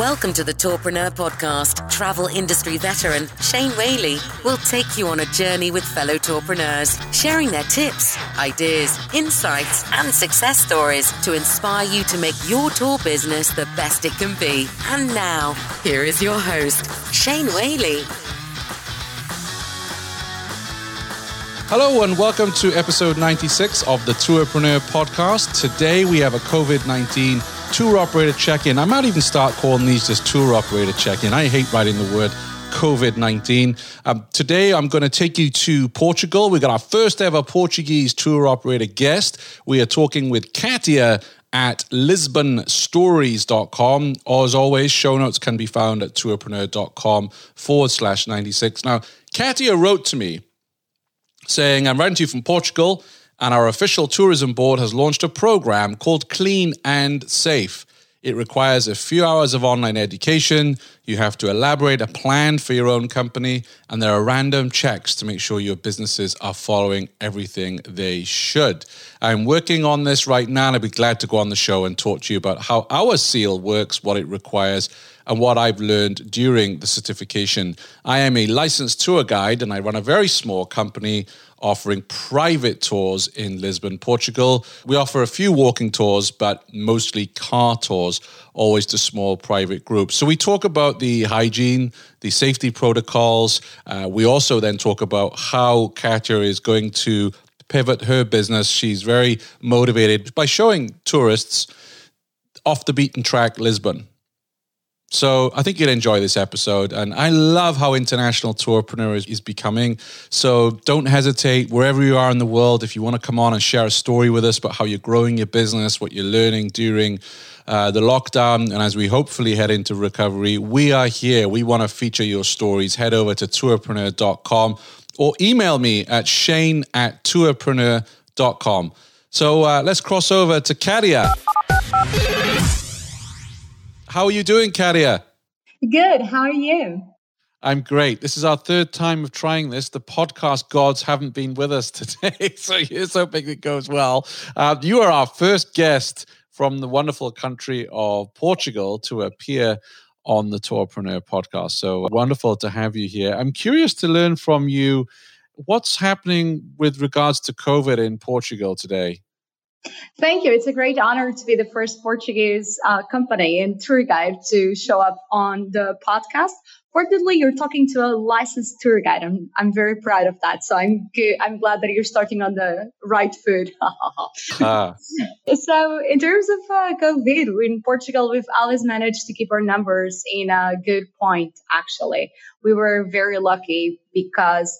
Welcome to the Tourpreneur Podcast. Travel industry veteran Shane Whaley will take you on a journey with fellow tourpreneurs, sharing their tips, ideas, insights, and success stories to inspire you to make your tour business the best it can be. And now, here is your host, Shane Whaley. Hello and welcome to episode 96 of the Tourpreneur Podcast. Today we have a COVID 19 tour operator check in. I might even start calling these just tour operator check in. I hate writing the word COVID 19. Um, today, I'm going to take you to Portugal. We've got our first ever Portuguese tour operator guest. We are talking with Catia at lisbonstories.com. Or as always, show notes can be found at tourpreneur.com forward slash 96. Now, Catia wrote to me saying, I'm writing to you from Portugal and our official tourism board has launched a program called Clean and Safe. It requires a few hours of online education. You have to elaborate a plan for your own company, and there are random checks to make sure your businesses are following everything they should. I'm working on this right now, and I'd be glad to go on the show and talk to you about how our seal works, what it requires, and what I've learned during the certification. I am a licensed tour guide, and I run a very small company offering private tours in Lisbon, Portugal. We offer a few walking tours, but mostly car tours, always to small private groups. So we talk about the hygiene, the safety protocols. Uh, we also then talk about how Catia is going to pivot her business. She's very motivated by showing tourists off the beaten track Lisbon. So I think you'll enjoy this episode. And I love how international tourpreneur is, is, becoming. So don't hesitate wherever you are in the world. If you want to come on and share a story with us about how you're growing your business, what you're learning during uh, the lockdown, and as we hopefully head into recovery, we are here. We want to feature your stories. Head over to tourpreneur.com or email me at shane at tourpreneur.com. So uh, let's cross over to Catia. How are you doing, Catia? Good. How are you? I'm great. This is our third time of trying this. The podcast gods haven't been with us today, so here's hoping it goes well. Uh, you are our first guest from the wonderful country of Portugal to appear on the Tourpreneur podcast. So wonderful to have you here. I'm curious to learn from you what's happening with regards to COVID in Portugal today. Thank you. It's a great honor to be the first Portuguese uh, company and tour guide to show up on the podcast. Fortunately, you're talking to a licensed tour guide. I'm, I'm very proud of that. So I'm good. I'm glad that you're starting on the right foot. ah. So, in terms of uh, COVID in Portugal, we've always managed to keep our numbers in a good point. Actually, we were very lucky because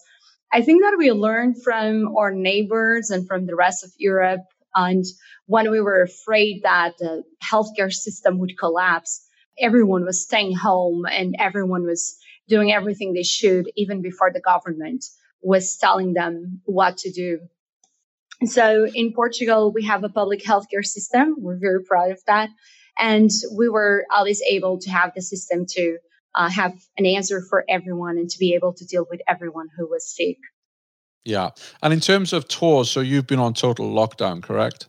I think that we learned from our neighbors and from the rest of Europe and when we were afraid that the healthcare system would collapse, everyone was staying home and everyone was doing everything they should, even before the government was telling them what to do. So in Portugal, we have a public healthcare system. We're very proud of that. And we were always able to have the system to uh, have an answer for everyone and to be able to deal with everyone who was sick. Yeah. And in terms of tours, so you've been on total lockdown, correct?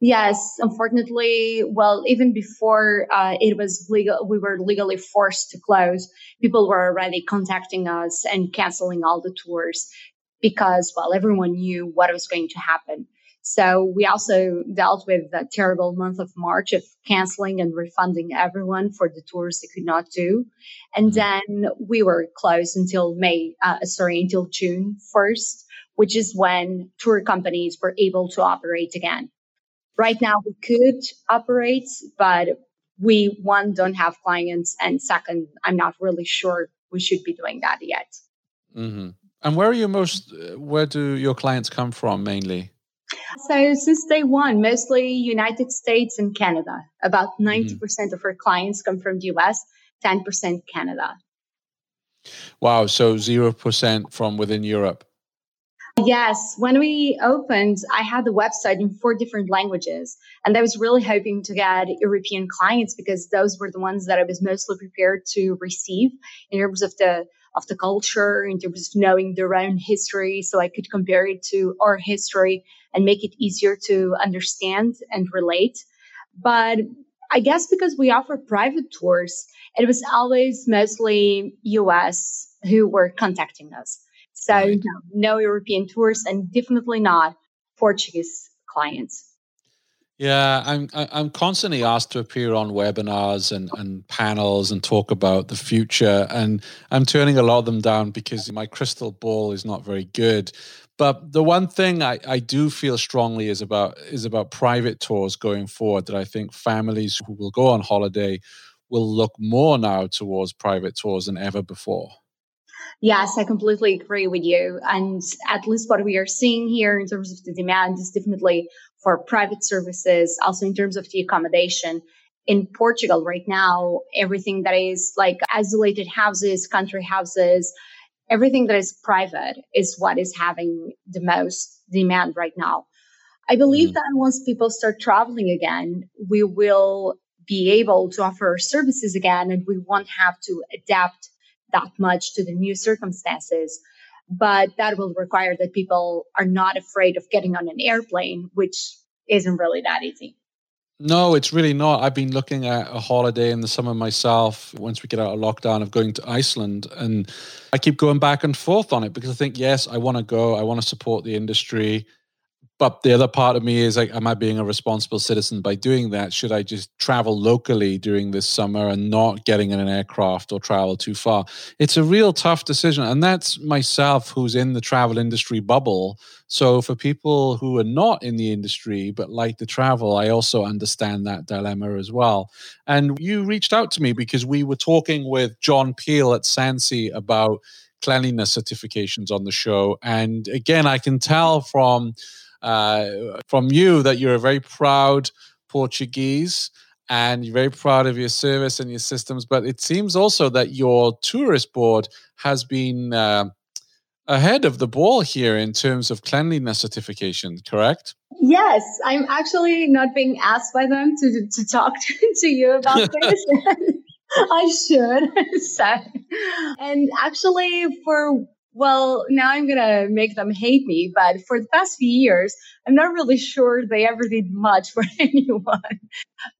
Yes, unfortunately, well, even before uh, it was legal, we were legally forced to close. People were already contacting us and canceling all the tours because, well, everyone knew what was going to happen. So we also dealt with the terrible month of March of canceling and refunding everyone for the tours they could not do. And mm-hmm. then we were closed until May, uh, sorry, until June 1st, which is when tour companies were able to operate again. Right now, we could operate, but we, one, don't have clients. And second, I'm not really sure we should be doing that yet. Mm-hmm. And where are you most, where do your clients come from mainly? So since day one, mostly United States and Canada. About 90% mm-hmm. percent mm hmm of our clients come from the US, 10% Canada. Wow. So 0% from within Europe. Yes, when we opened, I had the website in four different languages, and I was really hoping to get European clients because those were the ones that I was mostly prepared to receive in terms of the of the culture, in terms of knowing their own history, so I could compare it to our history and make it easier to understand and relate. But I guess because we offer private tours, it was always mostly US who were contacting us. So no, no European tours and definitely not Portuguese clients. Yeah, I'm I'm constantly asked to appear on webinars and, and panels and talk about the future, and I'm turning a lot of them down because my crystal ball is not very good. But the one thing I, I do feel strongly is about is about private tours going forward. That I think families who will go on holiday will look more now towards private tours than ever before. Yes, I completely agree with you. And at least what we are seeing here in terms of the demand is definitely for private services, also in terms of the accommodation. In Portugal right now, everything that is like isolated houses, country houses, everything that is private is what is having the most demand right now. I believe mm. that once people start traveling again, we will be able to offer services again and we won't have to adapt that much to the new circumstances. But that will require that people are not afraid of getting on an airplane, which isn't really that easy. No, it's really not. I've been looking at a holiday in the summer myself once we get out of lockdown of going to Iceland. And I keep going back and forth on it because I think, yes, I want to go. I want to support the industry but the other part of me is like am i being a responsible citizen by doing that? Should i just travel locally during this summer and not getting in an aircraft or travel too far? It's a real tough decision and that's myself who's in the travel industry bubble. So for people who are not in the industry but like to travel i also understand that dilemma as well. And you reached out to me because we were talking with john peel at SANSI about cleanliness certifications on the show. And again i can tell from uh, from you that you're a very proud Portuguese and you're very proud of your service and your systems. But it seems also that your tourist board has been uh, ahead of the ball here in terms of cleanliness certification, correct? Yes, I'm actually not being asked by them to, to talk to, to you about this. I should say. And actually, for well, now I'm going to make them hate me. But for the past few years, I'm not really sure they ever did much for anyone.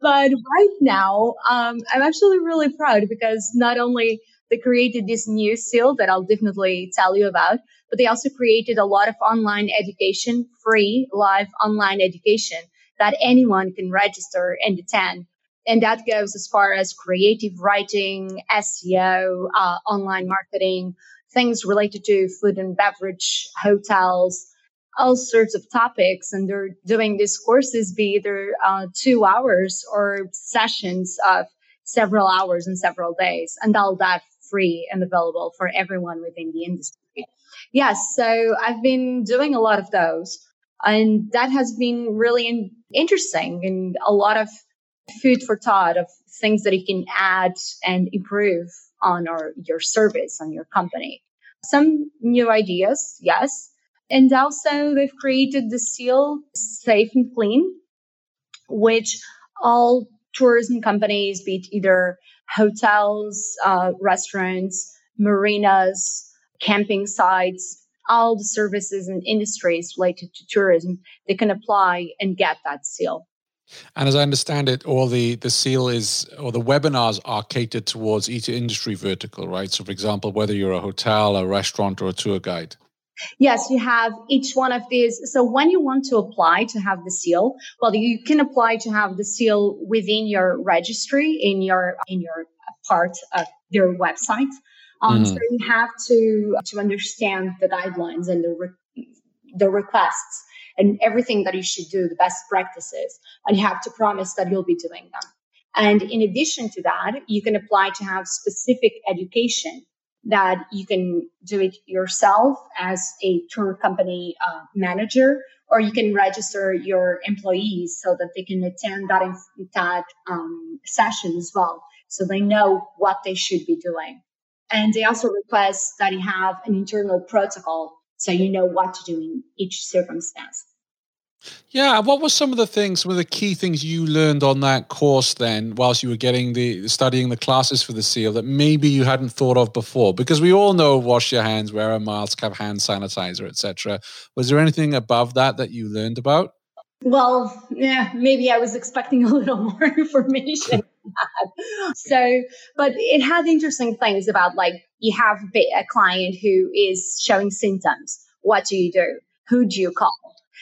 But right now, um, I'm actually really proud because not only they created this new seal that I'll definitely tell you about, but they also created a lot of online education, free live online education that anyone can register and attend. And that goes as far as creative writing, SEO, uh, online marketing, things related to food and beverage, hotels, all sorts of topics. And they're doing these courses be either uh, two hours or sessions of several hours and several days, and all that free and available for everyone within the industry. Yes, so I've been doing a lot of those, and that has been really in- interesting and a lot of food for thought of things that you can add and improve on or your service on your company. Some new ideas, yes. And also they've created the seal safe and clean, which all tourism companies, be it either hotels, uh, restaurants, marinas, camping sites, all the services and industries related to tourism, they can apply and get that seal. And as I understand it, all the the seal is or the webinars are catered towards each industry vertical, right? So, for example, whether you're a hotel, a restaurant, or a tour guide. Yes, you have each one of these. So when you want to apply to have the seal, well, you can apply to have the seal within your registry in your in your part of your website. Um, mm. So you have to to understand the guidelines and the re- the requests and everything that you should do, the best practices, and you have to promise that you'll be doing them. And in addition to that, you can apply to have specific education that you can do it yourself as a tour company uh, manager, or you can register your employees so that they can attend that, that um, session as well. So they know what they should be doing. And they also request that you have an internal protocol so you know what to do in each circumstance. Yeah, what were some of the things, some of the key things you learned on that course then, whilst you were getting the studying the classes for the SEAL that maybe you hadn't thought of before? Because we all know wash your hands, wear a mask, have hand sanitizer, etc. Was there anything above that that you learned about? Well, yeah, maybe I was expecting a little more information. So, but it had interesting things about like you have a client who is showing symptoms. What do you do? Who do you call?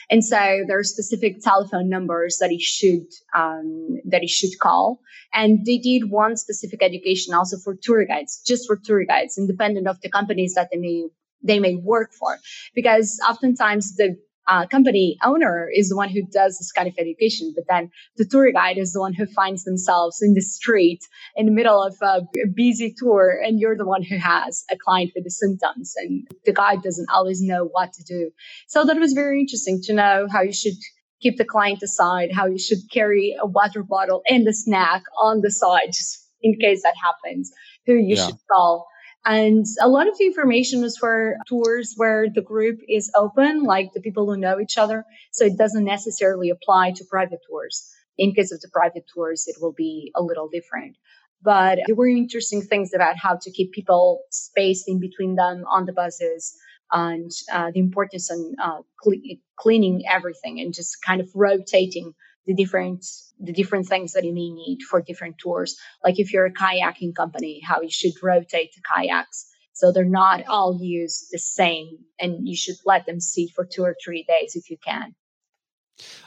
And so there are specific telephone numbers that he should um, that he should call. And they did one specific education also for tour guides, just for tour guides, independent of the companies that they may they may work for, because oftentimes the uh, company owner is the one who does this kind of education, but then the tour guide is the one who finds themselves in the street in the middle of a busy tour, and you're the one who has a client with the symptoms, and the guide doesn't always know what to do. So that was very interesting to know how you should keep the client aside, how you should carry a water bottle and a snack on the side just in case that happens, who you yeah. should call. And a lot of the information was for tours where the group is open, like the people who know each other. So it doesn't necessarily apply to private tours. In case of the private tours, it will be a little different. But there were interesting things about how to keep people spaced in between them on the buses and uh, the importance on uh, cle- cleaning everything and just kind of rotating the different the different things that you may need for different tours. Like if you're a kayaking company, how you should rotate the kayaks so they're not all used the same, and you should let them sit for two or three days if you can.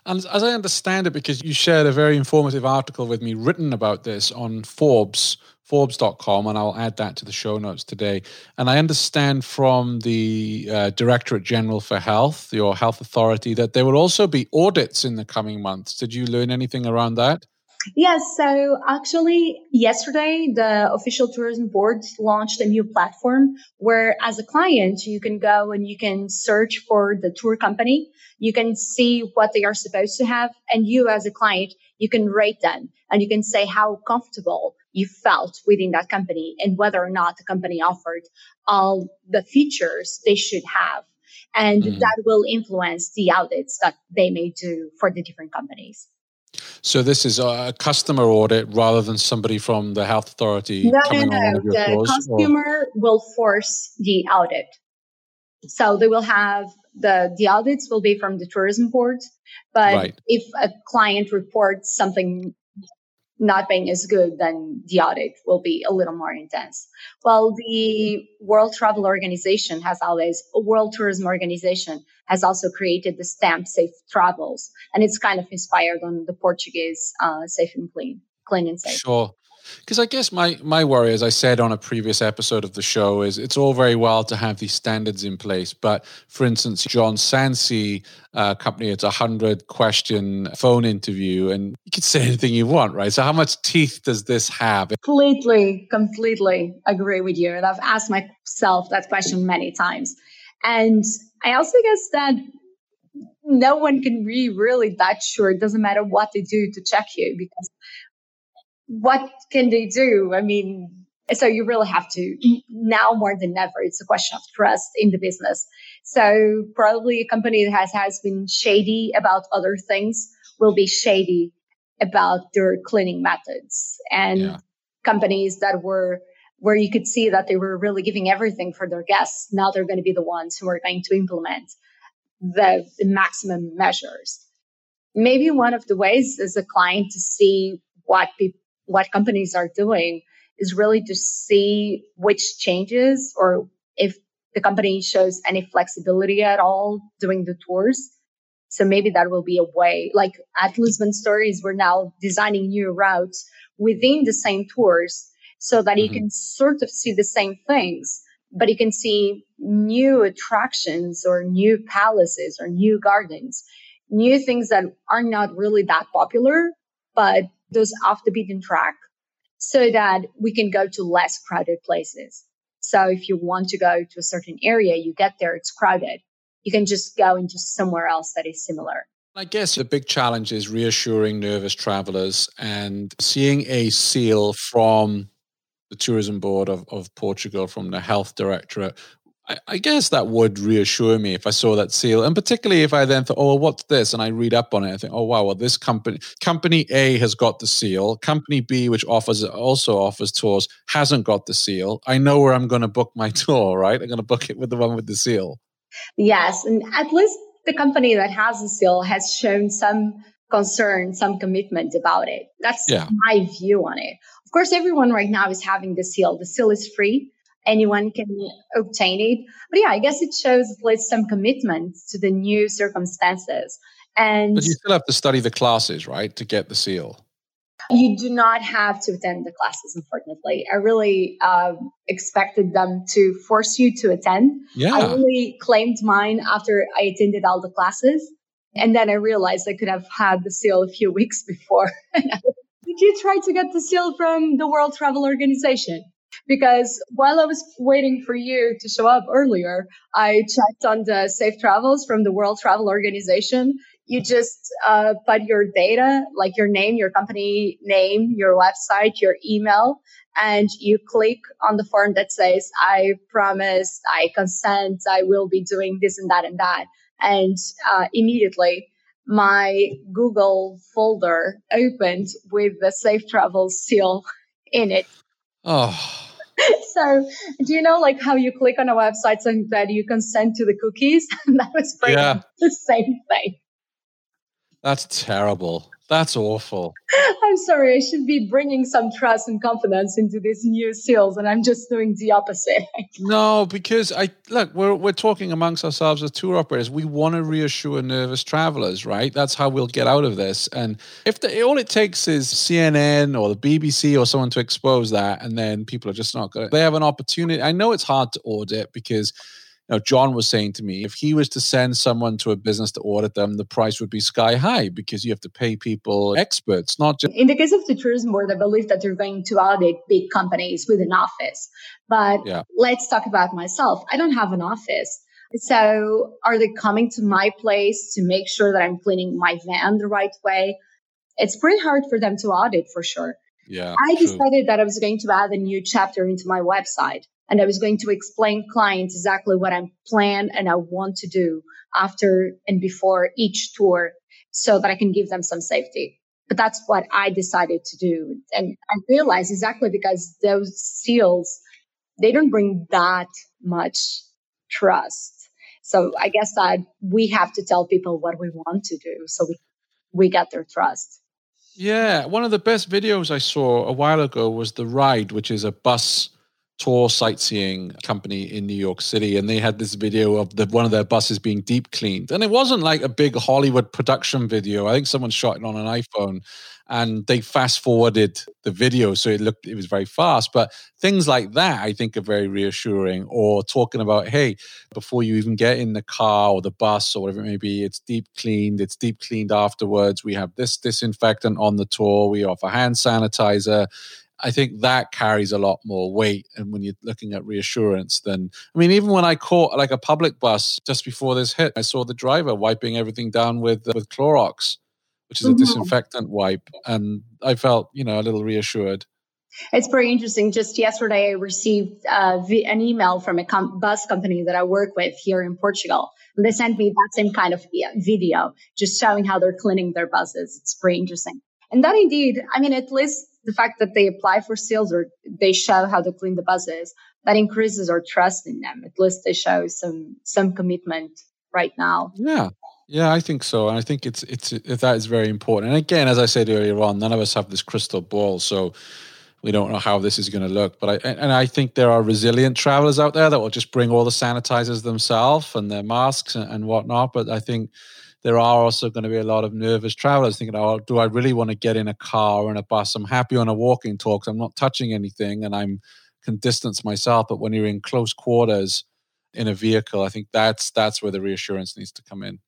And as I understand it, because you shared a very informative article with me written about this on Forbes, Forbes.com, and I'll add that to the show notes today. And I understand from the uh, Directorate General for Health, your health authority, that there will also be audits in the coming months. Did you learn anything around that? Yes. So actually, yesterday, the official tourism board launched a new platform where, as a client, you can go and you can search for the tour company. You can see what they are supposed to have. And you, as a client, you can rate them and you can say how comfortable you felt within that company and whether or not the company offered all the features they should have. And mm. that will influence the audits that they may do for the different companies. So this is a customer audit rather than somebody from the health authority. No, no, no. The floors, customer or? will force the audit. So they will have the the audits will be from the tourism board, but right. if a client reports something not being as good, then the audit will be a little more intense. Well, the World Travel Organization has always, World Tourism Organization has also created the stamp Safe Travels, and it's kind of inspired on the Portuguese uh, Safe and Clean, Clean and Safe. Sure. Because I guess my my worry, as I said on a previous episode of the show, is it's all very well to have these standards in place, but for instance, John Sansi uh, company, it's a hundred question phone interview, and you can say anything you want, right? So how much teeth does this have? Completely, completely agree with you, and I've asked myself that question many times, and I also guess that no one can be really that sure. It doesn't matter what they do to check you because what can they do? I mean, so you really have to now more than ever. It's a question of trust in the business. So probably a company that has, has been shady about other things will be shady about their cleaning methods and yeah. companies that were where you could see that they were really giving everything for their guests. Now they're going to be the ones who are going to implement the, the maximum measures. Maybe one of the ways as a client to see what people what companies are doing is really to see which changes or if the company shows any flexibility at all doing the tours. So maybe that will be a way, like at Lisbon Stories, we're now designing new routes within the same tours so that mm-hmm. you can sort of see the same things, but you can see new attractions or new palaces or new gardens, new things that are not really that popular, but those off the beaten track so that we can go to less crowded places. So if you want to go to a certain area, you get there, it's crowded. You can just go into somewhere else that is similar. I guess the big challenge is reassuring nervous travelers and seeing a seal from the tourism board of, of Portugal, from the health directorate. I, I, guess that would reassure me if I saw that seal, and particularly if I then thought, "Oh, what's this?" and I read up on it, I think, "Oh, wow, well, this company, company A has got the seal. Company B, which offers also offers tours, hasn't got the seal. I know where I'm going to book my tour. Right? I'm going to book it with the one with the seal." Yes, and at least the company that has the seal has shown some concern, some commitment about it. That's yeah. my view on it. Of course, everyone right now is having the seal. The seal is free. Anyone can obtain it. But yeah, I guess it shows at least some commitment to the new circumstances. And but you still have to study the classes, right, to get the seal. You do not have to attend the classes, unfortunately. I really um, expected them to force you to attend. Yeah. I only claimed mine after I attended all the classes. And then I realized I could have had the seal a few weeks before. Did you try to get the seal from the World Travel Organization? Because while I was waiting for you to show up earlier, I checked on the safe travels from the World Travel Organization you just uh, put your data, like your name, your company name, your website, your email, and you click on the form that says, I promise, I consent, I will be doing this and that and that. And uh, immediately, my Google folder opened with the Safe Travel seal in it. Oh. So, do you know like how you click on a website saying that you consent to the cookies? that was pretty yeah. the same thing. That's terrible. That's awful. I'm sorry. I should be bringing some trust and confidence into these new seals, and I'm just doing the opposite. no, because I look, we're we're talking amongst ourselves as tour operators. We want to reassure nervous travelers, right? That's how we'll get out of this. And if the, all it takes is CNN or the BBC or someone to expose that, and then people are just not going. to They have an opportunity. I know it's hard to audit because you know, John was saying to me, if he was to send someone to a business to audit them, the price would be sky high because you have to pay people experts, not just. In the case of the tourism board, I believe that they're going to audit big companies with an office. But yeah. let's talk about myself. I don't have an office. So are they coming to my place to make sure that I'm cleaning my van the right way? It's pretty hard for them to audit for sure. Yeah. I true. decided that I was going to add a new chapter into my website and I was going to explain clients exactly what I'm plan and I want to do after and before each tour so that I can give them some safety. But that's what I decided to do. And I realized exactly because those seals, they don't bring that much trust. So I guess that we have to tell people what we want to do so we, we get their trust. Yeah. One of the best videos I saw a while ago was The Ride, which is a bus tour sightseeing company in New York City, and they had this video of the one of their buses being deep cleaned, and it wasn't like a big Hollywood production video. I think someone shot it on an iPhone, and they fast forwarded the video, so it looked it was very fast. But things like that, I think, are very reassuring. Or talking about, hey, before you even get in the car or the bus or whatever it may be, it's deep cleaned. It's deep cleaned afterwards. We have this disinfectant on the tour. We offer hand sanitizer I think that carries a lot more weight. And when you're looking at reassurance, than I mean, even when I caught like a public bus just before this hit, I saw the driver wiping everything down with uh, with Clorox, which is a mm-hmm. disinfectant wipe, and I felt you know a little reassured. It's very interesting. Just yesterday, I received uh, an email from a com- bus company that I work with here in Portugal. And they sent me that same kind of video, just showing how they're cleaning their buses. It's pretty interesting. And that indeed, I mean, at least the fact that they apply for seals or they show how to clean the buses, that increases our trust in them. At least they show some some commitment right now. Yeah. Yeah, I think so, and I think it's it's it, that is very important. And again, as I said earlier on, none of us have this crystal ball, so we don't know how this is going to look. But I and I think there are resilient travelers out there that will just bring all the sanitizers themselves and their masks and, and whatnot. But I think there are also going to be a lot of nervous travelers thinking, oh, do I really want to get in a car or in a bus? I'm happy on a walking talk. Because I'm not touching anything and I'm can distance myself, but when you're in close quarters in a vehicle, I think that's that's where the reassurance needs to come in.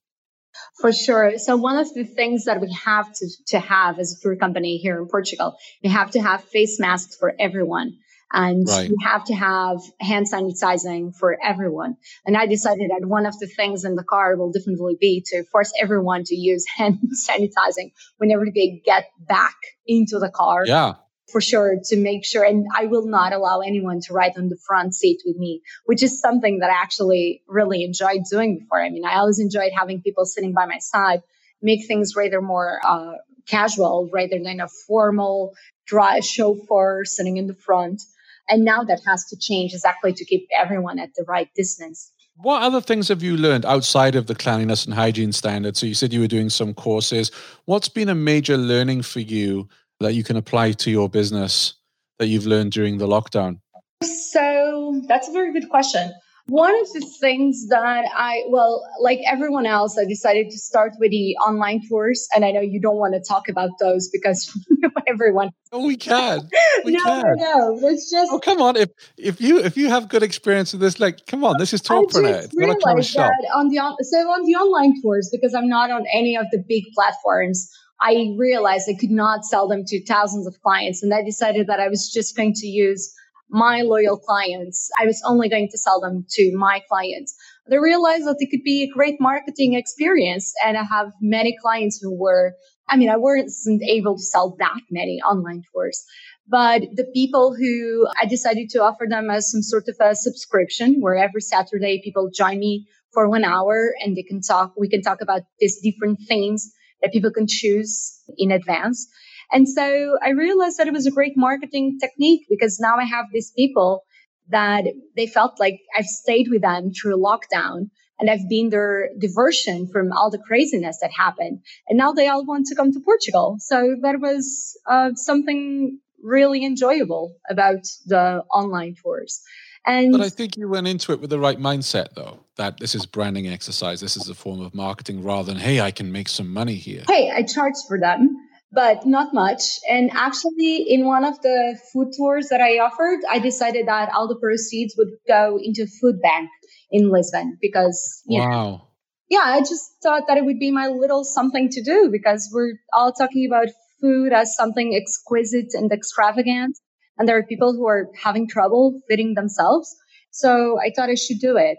For sure. So one of the things that we have to, to have as a tour company here in Portugal, we have to have face masks for everyone. And right. we have to have hand sanitizing for everyone. And I decided that one of the things in the car will definitely be to force everyone to use hand sanitizing whenever they get back into the car. Yeah for sure to make sure and I will not allow anyone to ride on the front seat with me, which is something that I actually really enjoyed doing before. I mean, I always enjoyed having people sitting by my side, make things rather more uh, casual rather than a formal dry chauffeur sitting in the front. And now that has to change exactly to keep everyone at the right distance. What other things have you learned outside of the cleanliness and hygiene standards? So you said you were doing some courses. What's been a major learning for you that you can apply to your business that you've learned during the lockdown? So that's a very good question. One of the things that I, well, like everyone else, I decided to start with the online tours. And I know you don't want to talk about those because everyone. Oh, we can. We no, can. no, it's just. Oh, come on. If if you if you have good experience with this, like, come on, this is Tourpreneur. I realized that on the so on the online tours because I'm not on any of the big platforms. I realized I could not sell them to thousands of clients. And I decided that I was just going to use my loyal clients. I was only going to sell them to my clients. I realized that it could be a great marketing experience. And I have many clients who were, I mean, I wasn't able to sell that many online tours. But the people who I decided to offer them as some sort of a subscription where every Saturday people join me for one hour and they can talk, we can talk about these different themes that people can choose in advance. And so I realized that it was a great marketing technique because now I have these people that they felt like I've stayed with them through lockdown and I've been their diversion from all the craziness that happened. And now they all want to come to Portugal. So that was uh, something really enjoyable about the online tours. And but I think you went into it with the right mindset, though, that this is branding exercise. This is a form of marketing rather than, hey, I can make some money here. Hey, I charge for them, but not much. And actually, in one of the food tours that I offered, I decided that all the proceeds would go into food bank in Lisbon because, you wow. know, yeah, I just thought that it would be my little something to do because we're all talking about food as something exquisite and extravagant and there are people who are having trouble fitting themselves. So I thought I should do it.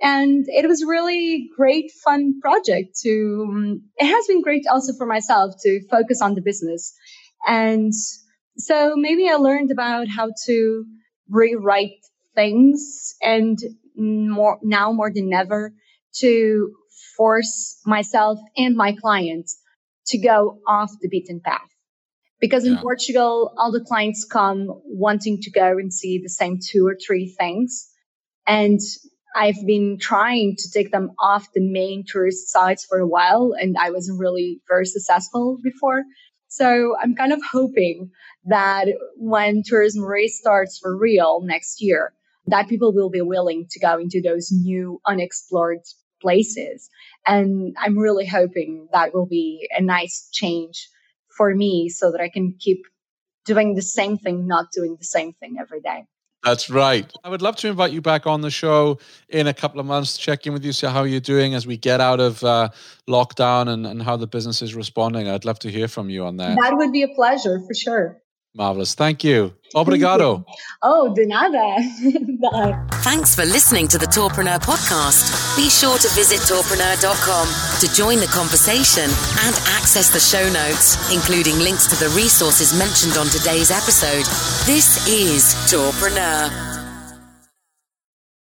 And it was really great, fun project to, um, it has been great also for myself to focus on the business. And so maybe I learned about how to rewrite things and more now more than ever to force myself and my clients to go off the beaten path because in yeah. Portugal, all the clients come wanting to go and see the same two or three things. And I've been trying to take them off the main tourist sites for a while, and I wasn't really very successful before. So I'm kind of hoping that when tourism restarts for real next year, that people will be willing to go into those new unexplored places. And I'm really hoping that will be a nice change for me so that I can keep doing the same thing, not doing the same thing every day. That's right. I would love to invite you back on the show in a couple of months to check in with you, see how you're doing as we get out of uh, lockdown and, and how the business is responding. I'd love to hear from you on that. That would be a pleasure for sure. Marvelous. Thank you. Obrigado. oh, de nada. Bye. Thanks for listening to the Tourpreneur podcast. Be sure to visit tourpreneur.com to join the conversation and access the show notes, including links to the resources mentioned on today's episode. This is Tourpreneur.